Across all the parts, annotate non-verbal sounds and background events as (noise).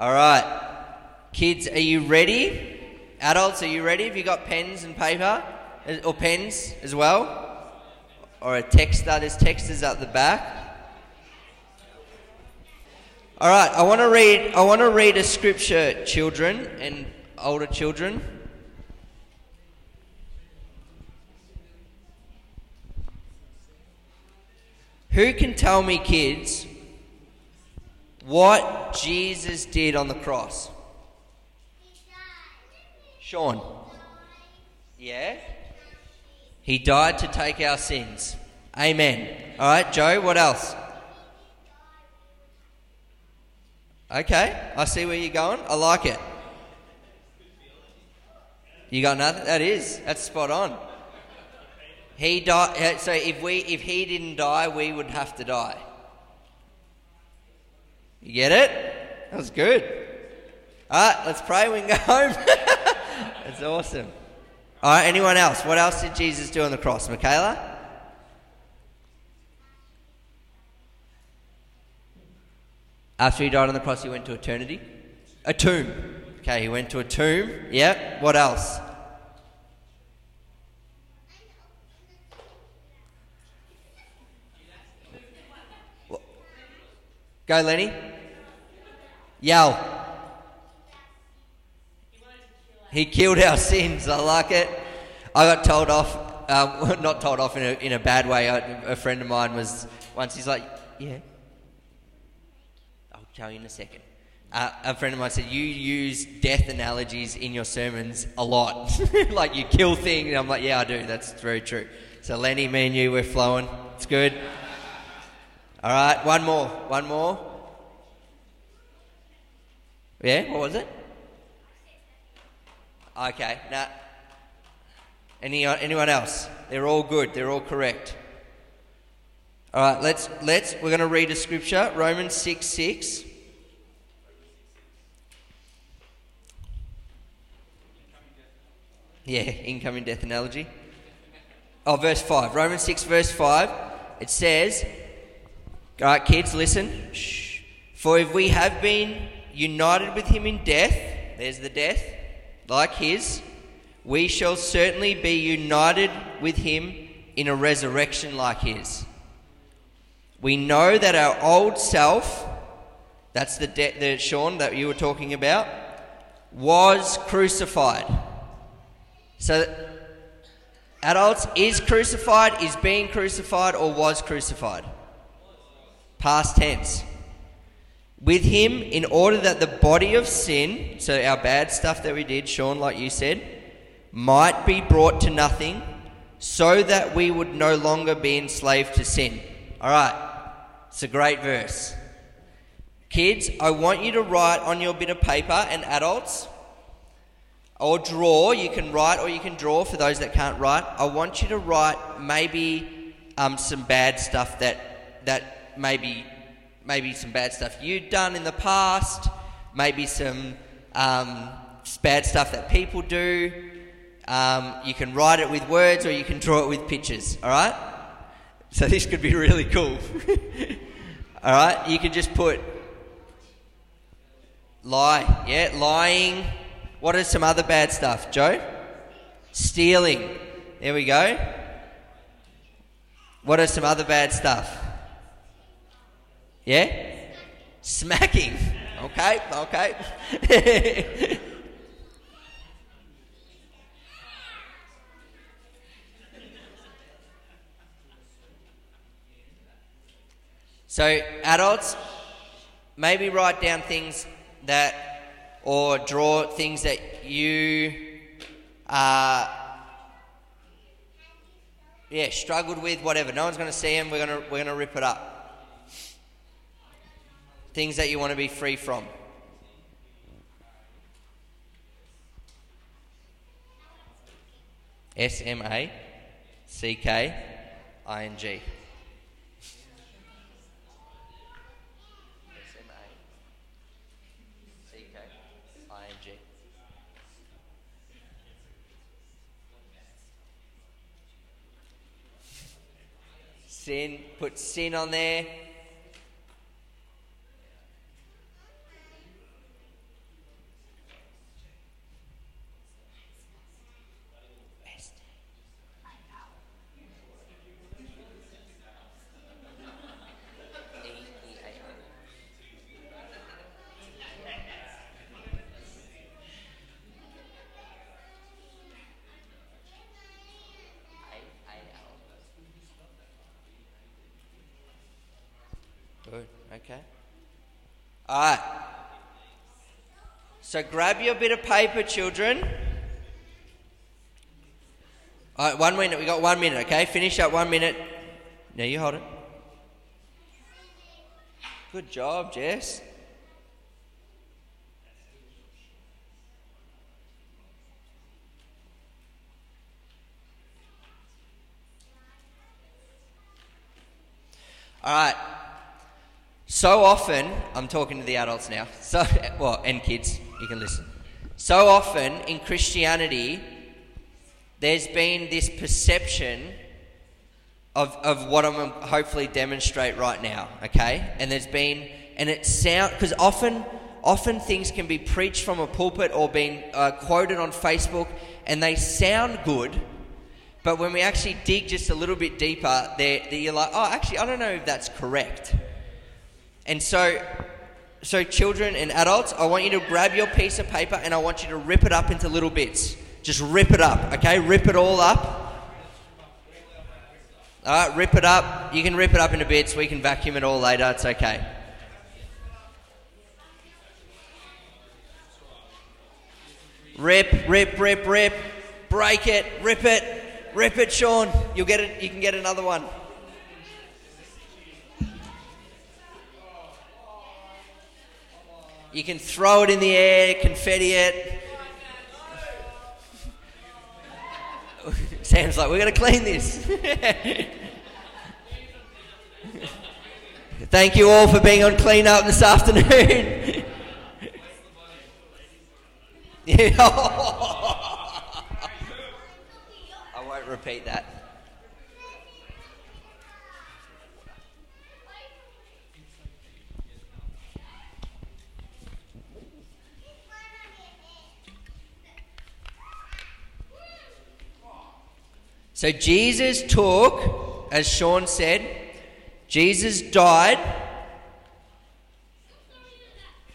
All right. Kids, are you ready? Adults, are you ready? Have you got pens and paper? Uh, or pens as well? Or a texter? There's texters at the back. All right, I want to read I want to read a scripture children and older children. Who can tell me kids what Jesus did on the cross? Sean. Yeah? He died to take our sins. Amen. All right, Joe, what else? Okay, I see where you're going. I like it. You got nothing? That is. That's spot on. He died. Uh, so if we, if he didn't die, we would have to die. You get it? That was good. All right, let's pray. We can go home. (laughs) That's awesome. All right, anyone else? What else did Jesus do on the cross? Michaela? After he died on the cross, he went to eternity? A tomb. Okay, he went to a tomb. Yep. What else? Go, Lenny. Yell. He killed our sins. I like it. I got told off, um, (laughs) not told off in a, in a bad way. I, a friend of mine was once, he's like, Yeah, I'll tell you in a second. Uh, a friend of mine said, You use death analogies in your sermons a lot. (laughs) like you kill things. And I'm like, Yeah, I do. That's very true. So, Lenny, me and you, we're flowing. It's good. All right, one more. One more. Yeah, what was it? Okay, now, any, anyone else? They're all good. They're all correct. All right, let's let's we're going to read a scripture, Romans 6 6. Yeah, incoming death analogy. Oh, verse 5. Romans 6, verse 5. It says, All right, kids, listen. Shh. For if we have been united with him in death, there's the death, like his, we shall certainly be united with him in a resurrection like his. We know that our old self, that's the, de- the Sean that you were talking about, was crucified. So, adults, is crucified, is being crucified, or was crucified? Past tense with him in order that the body of sin, so our bad stuff that we did, Sean, like you said, might be brought to nothing, so that we would no longer be enslaved to sin. All right, it's a great verse. Kids, I want you to write on your bit of paper, and adults, or draw. You can write or you can draw for those that can't write. I want you to write maybe um, some bad stuff that that maybe maybe some bad stuff you've done in the past, maybe some um, bad stuff that people do. Um, you can write it with words or you can draw it with pictures, all right? So this could be really cool. (laughs) all right? You can just put lie, yeah, lying. What is some other bad stuff, Joe? Stealing. There we go. What are some other bad stuff? Yeah? Smacking. Okay, okay. (laughs) so, adults, maybe write down things that, or draw things that you, uh, yeah, struggled with, whatever. No one's going to see them. We're going to, we're going to rip it up. Things that you want to be free from. S M A C K I N G. Sin, put sin on there. Okay. All right. So grab your bit of paper, children. All right, one minute. We got one minute. Okay, finish up one minute. Now you hold it. Good job, Jess. All right. So often, I'm talking to the adults now. So, well, and kids, you can listen. So often in Christianity, there's been this perception of, of what I'm hopefully demonstrate right now, okay? And there's been, and it sound because often, often things can be preached from a pulpit or being uh, quoted on Facebook, and they sound good, but when we actually dig just a little bit deeper, they're, they're, you're like, oh, actually, I don't know if that's correct. And so, so children and adults, I want you to grab your piece of paper and I want you to rip it up into little bits. Just rip it up, okay? Rip it all up. All right, rip it up. You can rip it up into bits. We can vacuum it all later. It's okay. Rip, rip, rip, rip. Break it, rip it. Rip it, Sean. You'll get it. You can get another one. You can throw it in the air, confetti it. (laughs) Sam's like, we're going to clean this. (laughs) Thank you all for being on clean up this afternoon. (laughs) I won't repeat that. So Jesus took, as Sean said, Jesus died.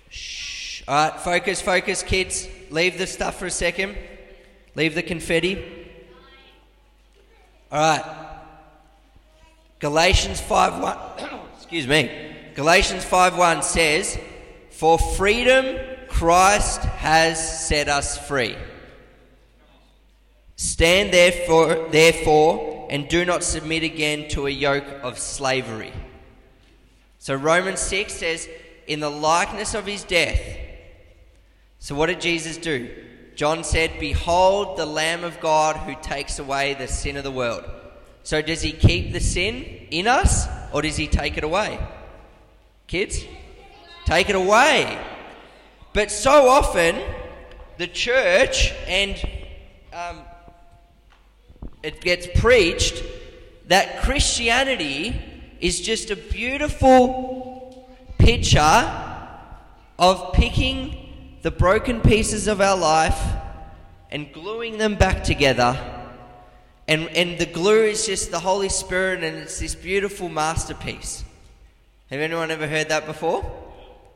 Shh. All right, focus, focus, kids. Leave the stuff for a second. Leave the confetti. All right. Galatians 5:1 (coughs) Excuse me. Galatians 5:1 says, "For freedom Christ has set us free. Stand therefore therefore and do not submit again to a yoke of slavery." So Romans 6 says, "In the likeness of his death." So what did Jesus do? John said, Behold the Lamb of God who takes away the sin of the world. So, does he keep the sin in us or does he take it away? Kids? Take it away. But so often, the church and um, it gets preached that Christianity is just a beautiful picture of picking the broken pieces of our life and gluing them back together. And, and the glue is just the Holy Spirit, and it's this beautiful masterpiece. Have anyone ever heard that before?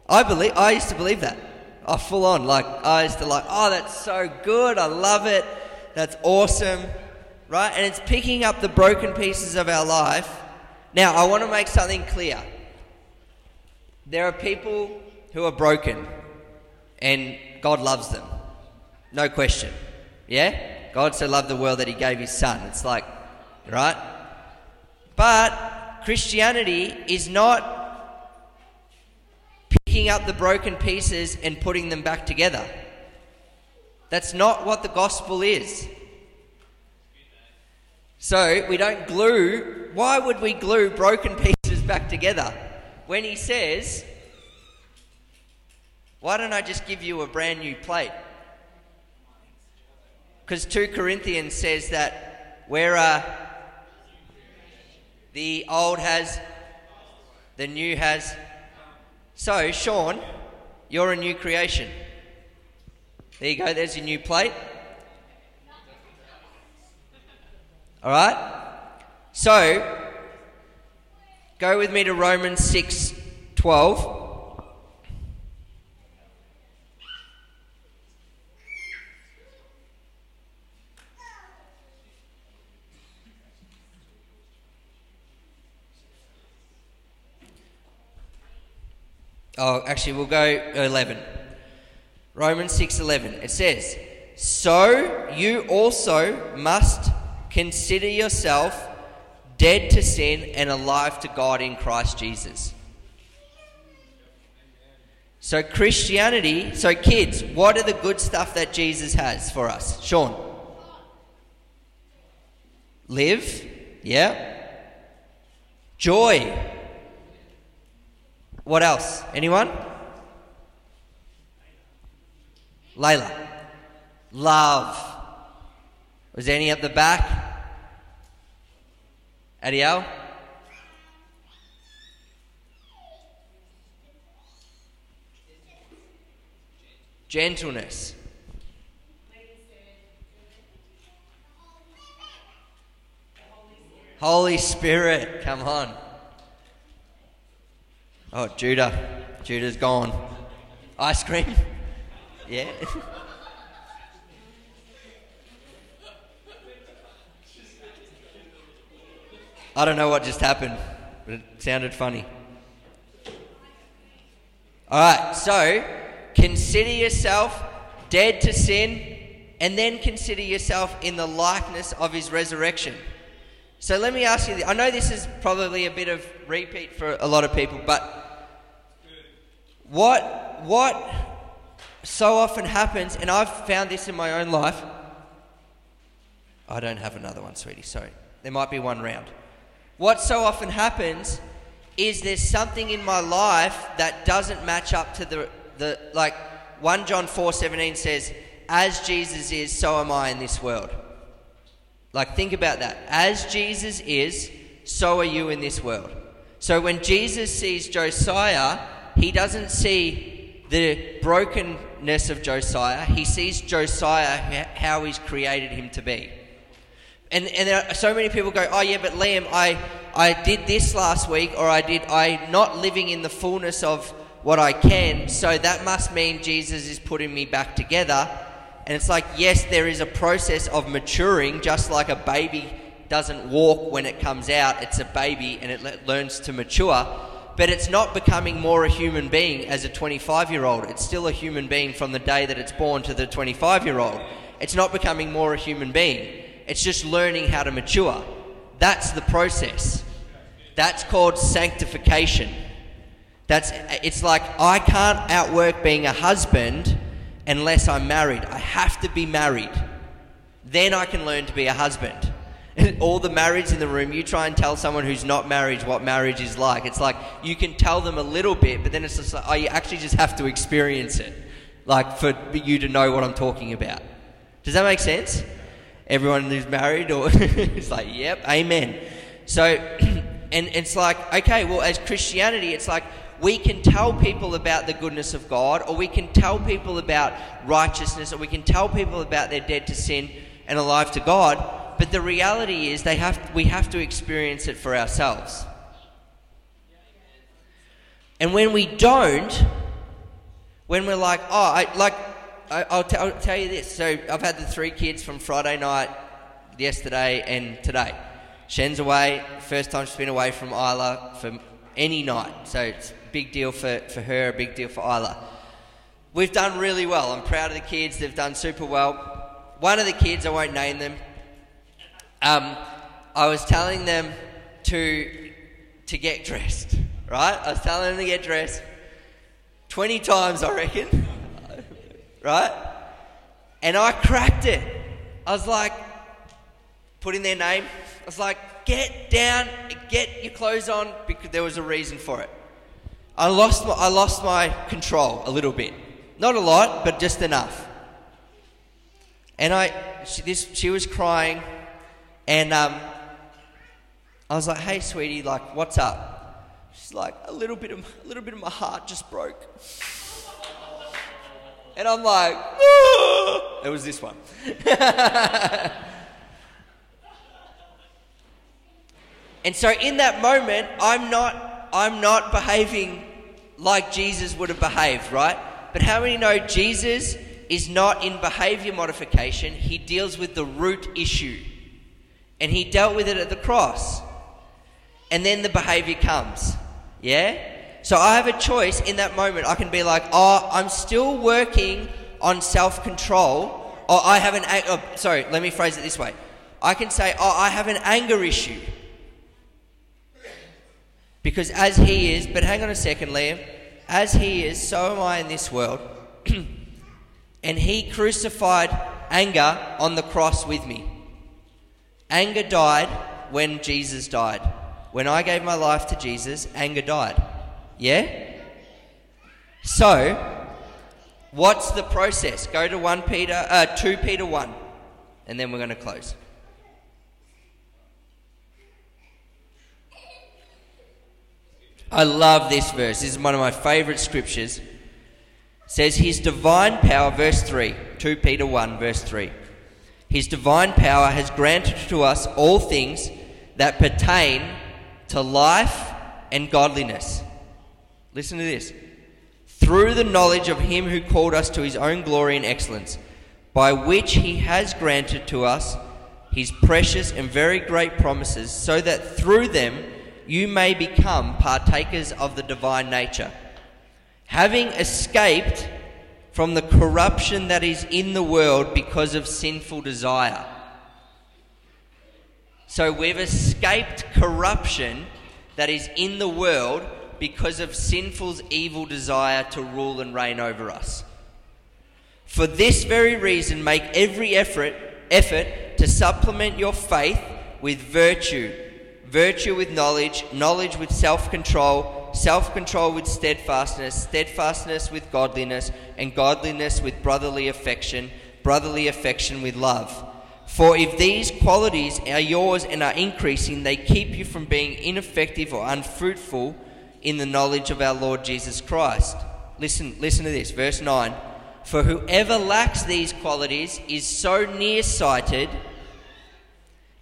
I believe I used to believe that. Oh, full on. Like I used to like, oh, that's so good. I love it. That's awesome. Right? And it's picking up the broken pieces of our life. Now, I want to make something clear. There are people who are broken and God loves them. No question. Yeah? God so loved the world that he gave his son. It's like, right? But Christianity is not picking up the broken pieces and putting them back together. That's not what the gospel is. So we don't glue. Why would we glue broken pieces back together? When he says, why don't I just give you a brand new plate? Because 2 Corinthians says that where uh, the old has, the new has. So, Sean, you're a new creation. There you go, there's your new plate. All right? So, go with me to Romans 6 12. Oh, actually, we'll go 11. Romans 6:11. It says, "So you also must consider yourself dead to sin and alive to God in Christ Jesus." So Christianity, so kids, what are the good stuff that Jesus has for us? Sean. Live, yeah. Joy. What else? Anyone? Layla. Love. Was there any at the back? Adiel? Gentleness. Holy Spirit, come on. Oh, Judah. Judah's gone. Ice cream? (laughs) Yeah. I don't know what just happened, but it sounded funny. All right, so consider yourself dead to sin, and then consider yourself in the likeness of his resurrection. So let me ask you I know this is probably a bit of repeat for a lot of people, but what, what so often happens, and I've found this in my own life. I don't have another one, sweetie, sorry. There might be one round. What so often happens is there's something in my life that doesn't match up to the, the like 1 John 4 17 says, As Jesus is, so am I in this world. Like, think about that. As Jesus is, so are you in this world. So when Jesus sees Josiah, he doesn't see the brokenness of Josiah, he sees Josiah how he's created him to be. And, and so many people go, oh yeah, but Liam, I, I did this last week, or I did, I not living in the fullness of what I can, so that must mean Jesus is putting me back together. And it's like, yes, there is a process of maturing, just like a baby doesn't walk when it comes out, it's a baby and it le- learns to mature. But it's not becoming more a human being as a 25 year old. It's still a human being from the day that it's born to the 25 year old. It's not becoming more a human being. It's just learning how to mature. That's the process. That's called sanctification. That's it's like I can't outwork being a husband unless I'm married. I have to be married. Then I can learn to be a husband. (laughs) All the marrieds in the room, you try and tell someone who's not married what marriage is like. It's like you can tell them a little bit, but then it's just like, oh, you actually just have to experience it, like for you to know what I'm talking about. Does that make sense? Everyone who's married or (laughs) it's like yep amen. So (clears throat) and it's like okay well as christianity it's like we can tell people about the goodness of god or we can tell people about righteousness or we can tell people about their dead to sin and alive to god but the reality is they have we have to experience it for ourselves. And when we don't when we're like oh I, like I, will t- I'll tell you this. So I've had the three kids from Friday night, yesterday, and today. Shen's away. First time she's been away from Isla for any night. So it's a big deal for, for her, a big deal for Isla. We've done really well. I'm proud of the kids. They've done super well. One of the kids, I won't name them, um, I was telling them to, to get dressed, right? I was telling them to get dressed 20 times, I reckon right? And I cracked it. I was like, putting their name. I was like, get down, get your clothes on, because there was a reason for it. I lost my, I lost my control a little bit. Not a lot, but just enough. And I, she, this, she was crying, and um, I was like, "Hey, sweetie, like, what's up?" She's like, "A little bit of, a little bit of my heart just broke." And I'm like, ah! it was this one. (laughs) and so in that moment, I'm not, I'm not behaving like Jesus would have behaved, right? But how many know Jesus is not in behavior modification? He deals with the root issue. And he dealt with it at the cross. And then the behavior comes. Yeah? So I have a choice in that moment. I can be like, oh, I'm still working on self control, or I have an. Oh, sorry, let me phrase it this way. I can say, oh, I have an anger issue. Because as he is, but hang on a second, Liam, as he is, so am I in this world. (clears throat) and he crucified anger on the cross with me. Anger died when Jesus died. When I gave my life to Jesus, anger died. Yeah? So, what's the process? Go to 1 Peter uh, 2 Peter 1 and then we're going to close. I love this verse. This is one of my favorite scriptures. It says his divine power verse 3, 2 Peter 1 verse 3. His divine power has granted to us all things that pertain to life and godliness. Listen to this. Through the knowledge of him who called us to his own glory and excellence, by which he has granted to us his precious and very great promises, so that through them you may become partakers of the divine nature. Having escaped from the corruption that is in the world because of sinful desire. So we've escaped corruption that is in the world because of sinful's evil desire to rule and reign over us. For this very reason, make every effort, effort to supplement your faith with virtue, virtue with knowledge, knowledge with self control, self control with steadfastness, steadfastness with godliness, and godliness with brotherly affection, brotherly affection with love. For if these qualities are yours and are increasing, they keep you from being ineffective or unfruitful in the knowledge of our Lord Jesus Christ. Listen, listen to this, verse 9. For whoever lacks these qualities is so nearsighted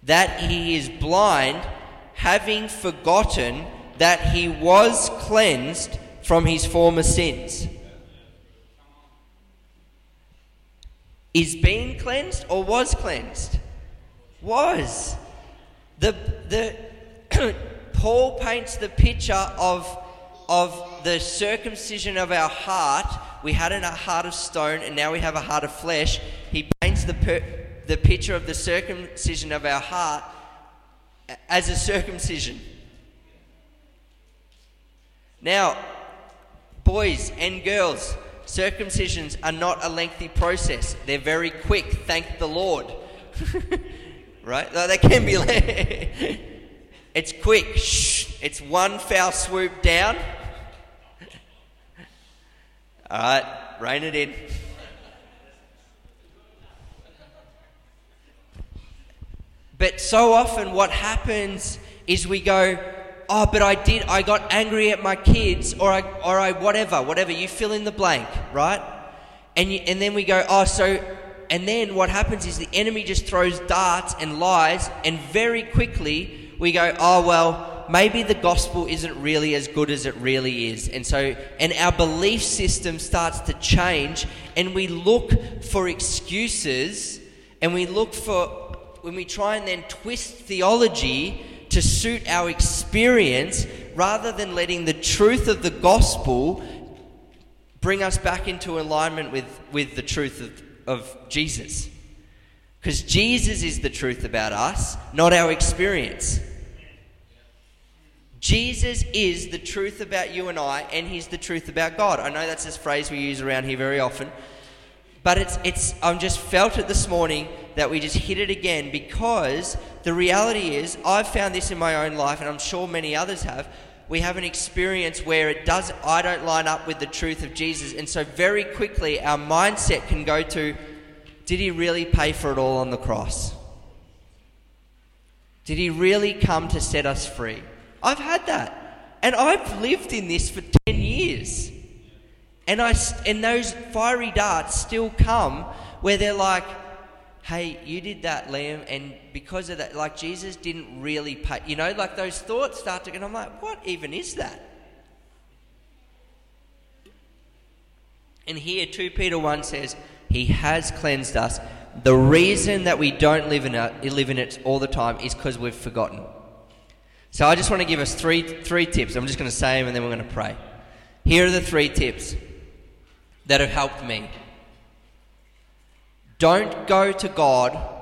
that he is blind, having forgotten that he was cleansed from his former sins. Is being cleansed or was cleansed? Was. The, the (clears throat) Paul paints the picture of, of the circumcision of our heart. We had a heart of stone and now we have a heart of flesh. He paints the, per, the picture of the circumcision of our heart as a circumcision. Now, boys and girls, circumcisions are not a lengthy process. They're very quick, thank the Lord. (laughs) right? They can be. (laughs) It's quick. Shh. It's one foul swoop down. (laughs) All right, rein it in. But so often, what happens is we go, "Oh, but I did. I got angry at my kids, or I, or I, whatever, whatever." You fill in the blank, right? And you, and then we go, "Oh, so." And then what happens is the enemy just throws darts and lies, and very quickly we go, oh, well, maybe the gospel isn't really as good as it really is. And so, and our belief system starts to change, and we look for excuses, and we look for, when we try and then twist theology to suit our experience, rather than letting the truth of the gospel bring us back into alignment with, with the truth of, of Jesus. Because Jesus is the truth about us, not our experience. Jesus is the truth about you and I, and He's the truth about God. I know that's this phrase we use around here very often, but it's, it's, I've just felt it this morning that we just hit it again because the reality is, I've found this in my own life, and I'm sure many others have. We have an experience where it does, I don't line up with the truth of Jesus, and so very quickly our mindset can go to, did He really pay for it all on the cross? Did He really come to set us free? I've had that. And I've lived in this for 10 years. And, I, and those fiery darts still come where they're like, hey, you did that, Liam, and because of that, like Jesus didn't really pay. You know, like those thoughts start to, and I'm like, what even is that? And here, 2 Peter 1 says, He has cleansed us. The reason that we don't live in it, live in it all the time is because we've forgotten. So I just want to give us three, three tips. I'm just going to say them and then we're going to pray. Here are the three tips that have helped me. Don't go to God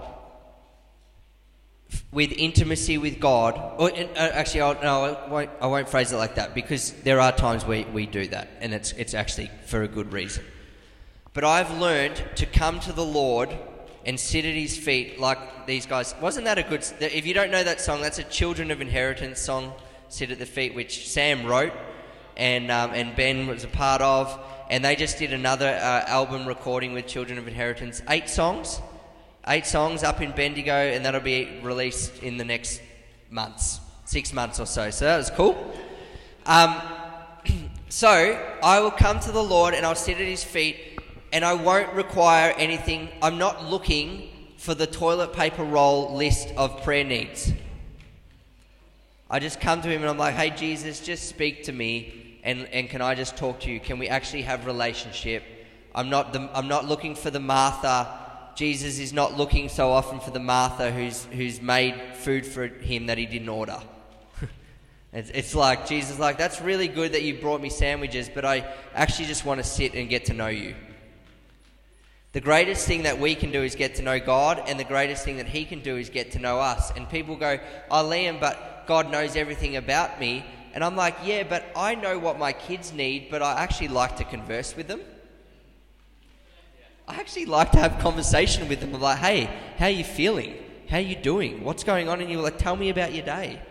with intimacy with God. Or, uh, actually, I'll, no, I won't, I won't phrase it like that because there are times we, we do that, and it's, it's actually for a good reason. But I've learned to come to the Lord and sit at his feet like these guys. Wasn't that a good. If you don't know that song, that's a Children of Inheritance song, Sit at the Feet, which Sam wrote and, um, and Ben was a part of. And they just did another uh, album recording with Children of Inheritance. Eight songs. Eight songs up in Bendigo, and that'll be released in the next months, six months or so. So that was cool. Um, (clears throat) so I will come to the Lord and I'll sit at his feet and I won't require anything. I'm not looking for the toilet paper roll list of prayer needs. I just come to him and I'm like, hey, Jesus, just speak to me and, and can I just talk to you? Can we actually have relationship? I'm not, the, I'm not looking for the Martha. Jesus is not looking so often for the Martha who's, who's made food for him that he didn't order. (laughs) it's, it's like, Jesus, like, that's really good that you brought me sandwiches, but I actually just want to sit and get to know you. The greatest thing that we can do is get to know God, and the greatest thing that He can do is get to know us. And people go, Oh, Liam, but God knows everything about me. And I'm like, Yeah, but I know what my kids need, but I actually like to converse with them. I actually like to have conversation with them. I'm like, Hey, how are you feeling? How are you doing? What's going on? And you're like, Tell me about your day.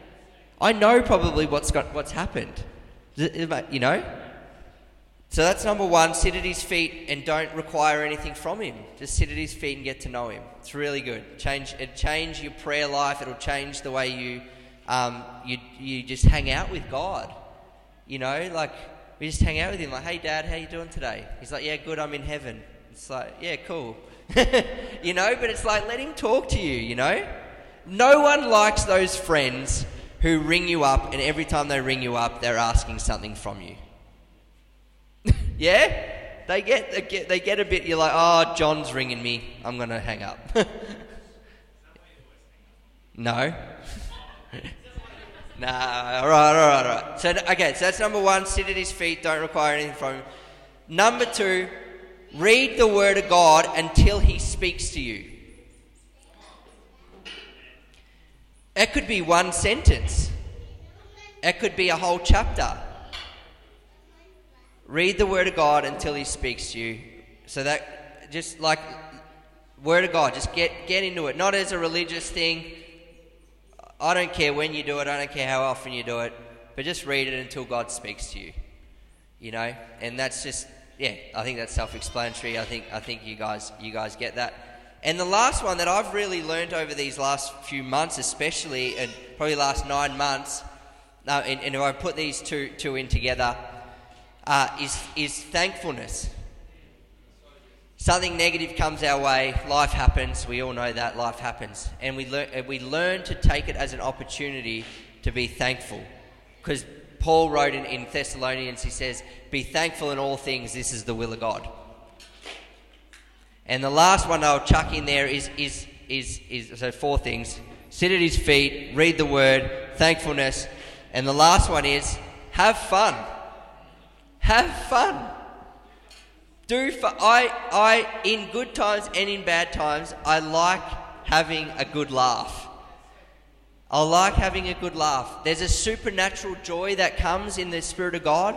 I know probably what's got what's happened. You know? So that's number one sit at his feet and don't require anything from him. Just sit at his feet and get to know him. It's really good. Change it change your prayer life. It'll change the way you um, you you just hang out with God. You know, like we just hang out with him. Like, hey, Dad, how you doing today? He's like, yeah, good. I'm in heaven. It's like, yeah, cool. (laughs) you know, but it's like let him talk to you. You know, no one likes those friends who ring you up, and every time they ring you up, they're asking something from you. Yeah? They get, they get, they get a bit, you're like, oh, John's ringing me. I'm going to hang up. (laughs) no. (laughs) nah, all right, all right, all right. So, okay, so that's number one, sit at his feet, don't require anything from him. Number two, read the word of God until he speaks to you. It could be one sentence. It could be a whole chapter. Read the Word of God until He speaks to you. So that, just like Word of God, just get, get into it. Not as a religious thing. I don't care when you do it, I don't care how often you do it, but just read it until God speaks to you. You know? And that's just, yeah, I think that's self explanatory. I think, I think you, guys, you guys get that. And the last one that I've really learned over these last few months, especially, and probably last nine months, uh, and, and if I put these two, two in together, uh, is, is thankfulness. Something negative comes our way, life happens, we all know that life happens. And we, learn, we learn to take it as an opportunity to be thankful. Because Paul wrote in, in Thessalonians, he says, Be thankful in all things, this is the will of God. And the last one I'll chuck in there is, is, is, is so four things sit at his feet, read the word, thankfulness, and the last one is have fun. Have fun. Do for I I in good times and in bad times I like having a good laugh. I like having a good laugh. There's a supernatural joy that comes in the Spirit of God,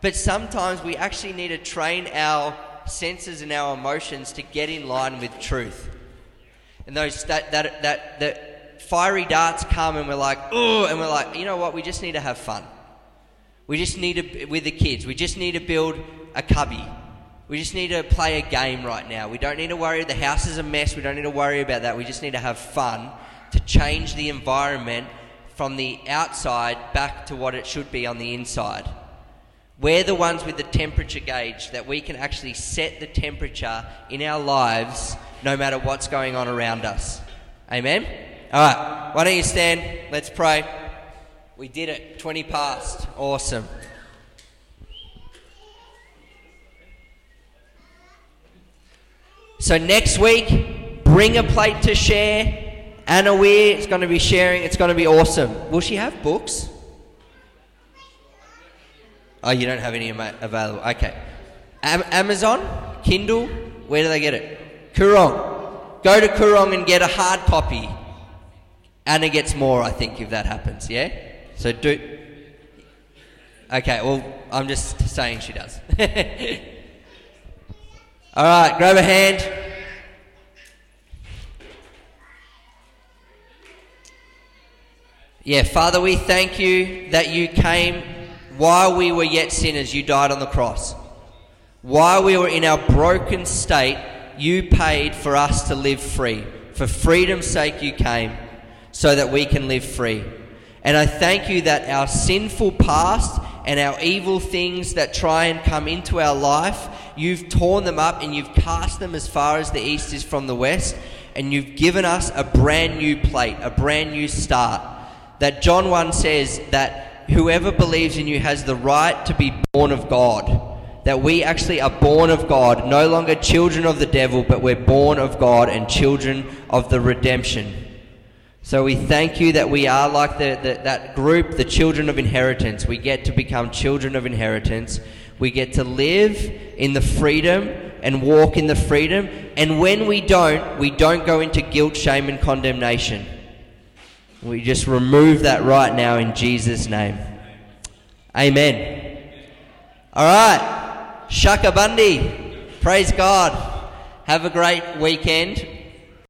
but sometimes we actually need to train our senses and our emotions to get in line with truth. And those that that that, that fiery darts come and we're like, oh, and we're like, you know what? We just need to have fun. We just need to, with the kids, we just need to build a cubby. We just need to play a game right now. We don't need to worry. The house is a mess. We don't need to worry about that. We just need to have fun to change the environment from the outside back to what it should be on the inside. We're the ones with the temperature gauge that we can actually set the temperature in our lives no matter what's going on around us. Amen? All right, why don't you stand? Let's pray. We did it. 20 past. Awesome. So next week, bring a plate to share. Anna Weir is going to be sharing. It's going to be awesome. Will she have books? Oh, you don't have any available. Okay. Am- Amazon, Kindle, where do they get it? Koorong. Go to Koorong and get a hard copy. Anna gets more, I think, if that happens, yeah? So do. Okay, well, I'm just saying she does. (laughs) All right, grab a hand. Yeah, Father, we thank you that you came while we were yet sinners, you died on the cross. While we were in our broken state, you paid for us to live free. For freedom's sake, you came so that we can live free. And I thank you that our sinful past and our evil things that try and come into our life, you've torn them up and you've cast them as far as the east is from the west, and you've given us a brand new plate, a brand new start. That John 1 says that whoever believes in you has the right to be born of God. That we actually are born of God, no longer children of the devil, but we're born of God and children of the redemption. So we thank you that we are like the, the, that group, the children of inheritance. We get to become children of inheritance. We get to live in the freedom and walk in the freedom. And when we don't, we don't go into guilt, shame, and condemnation. We just remove that right now in Jesus' name. Amen. All right. Shaka Bundy. Praise God. Have a great weekend.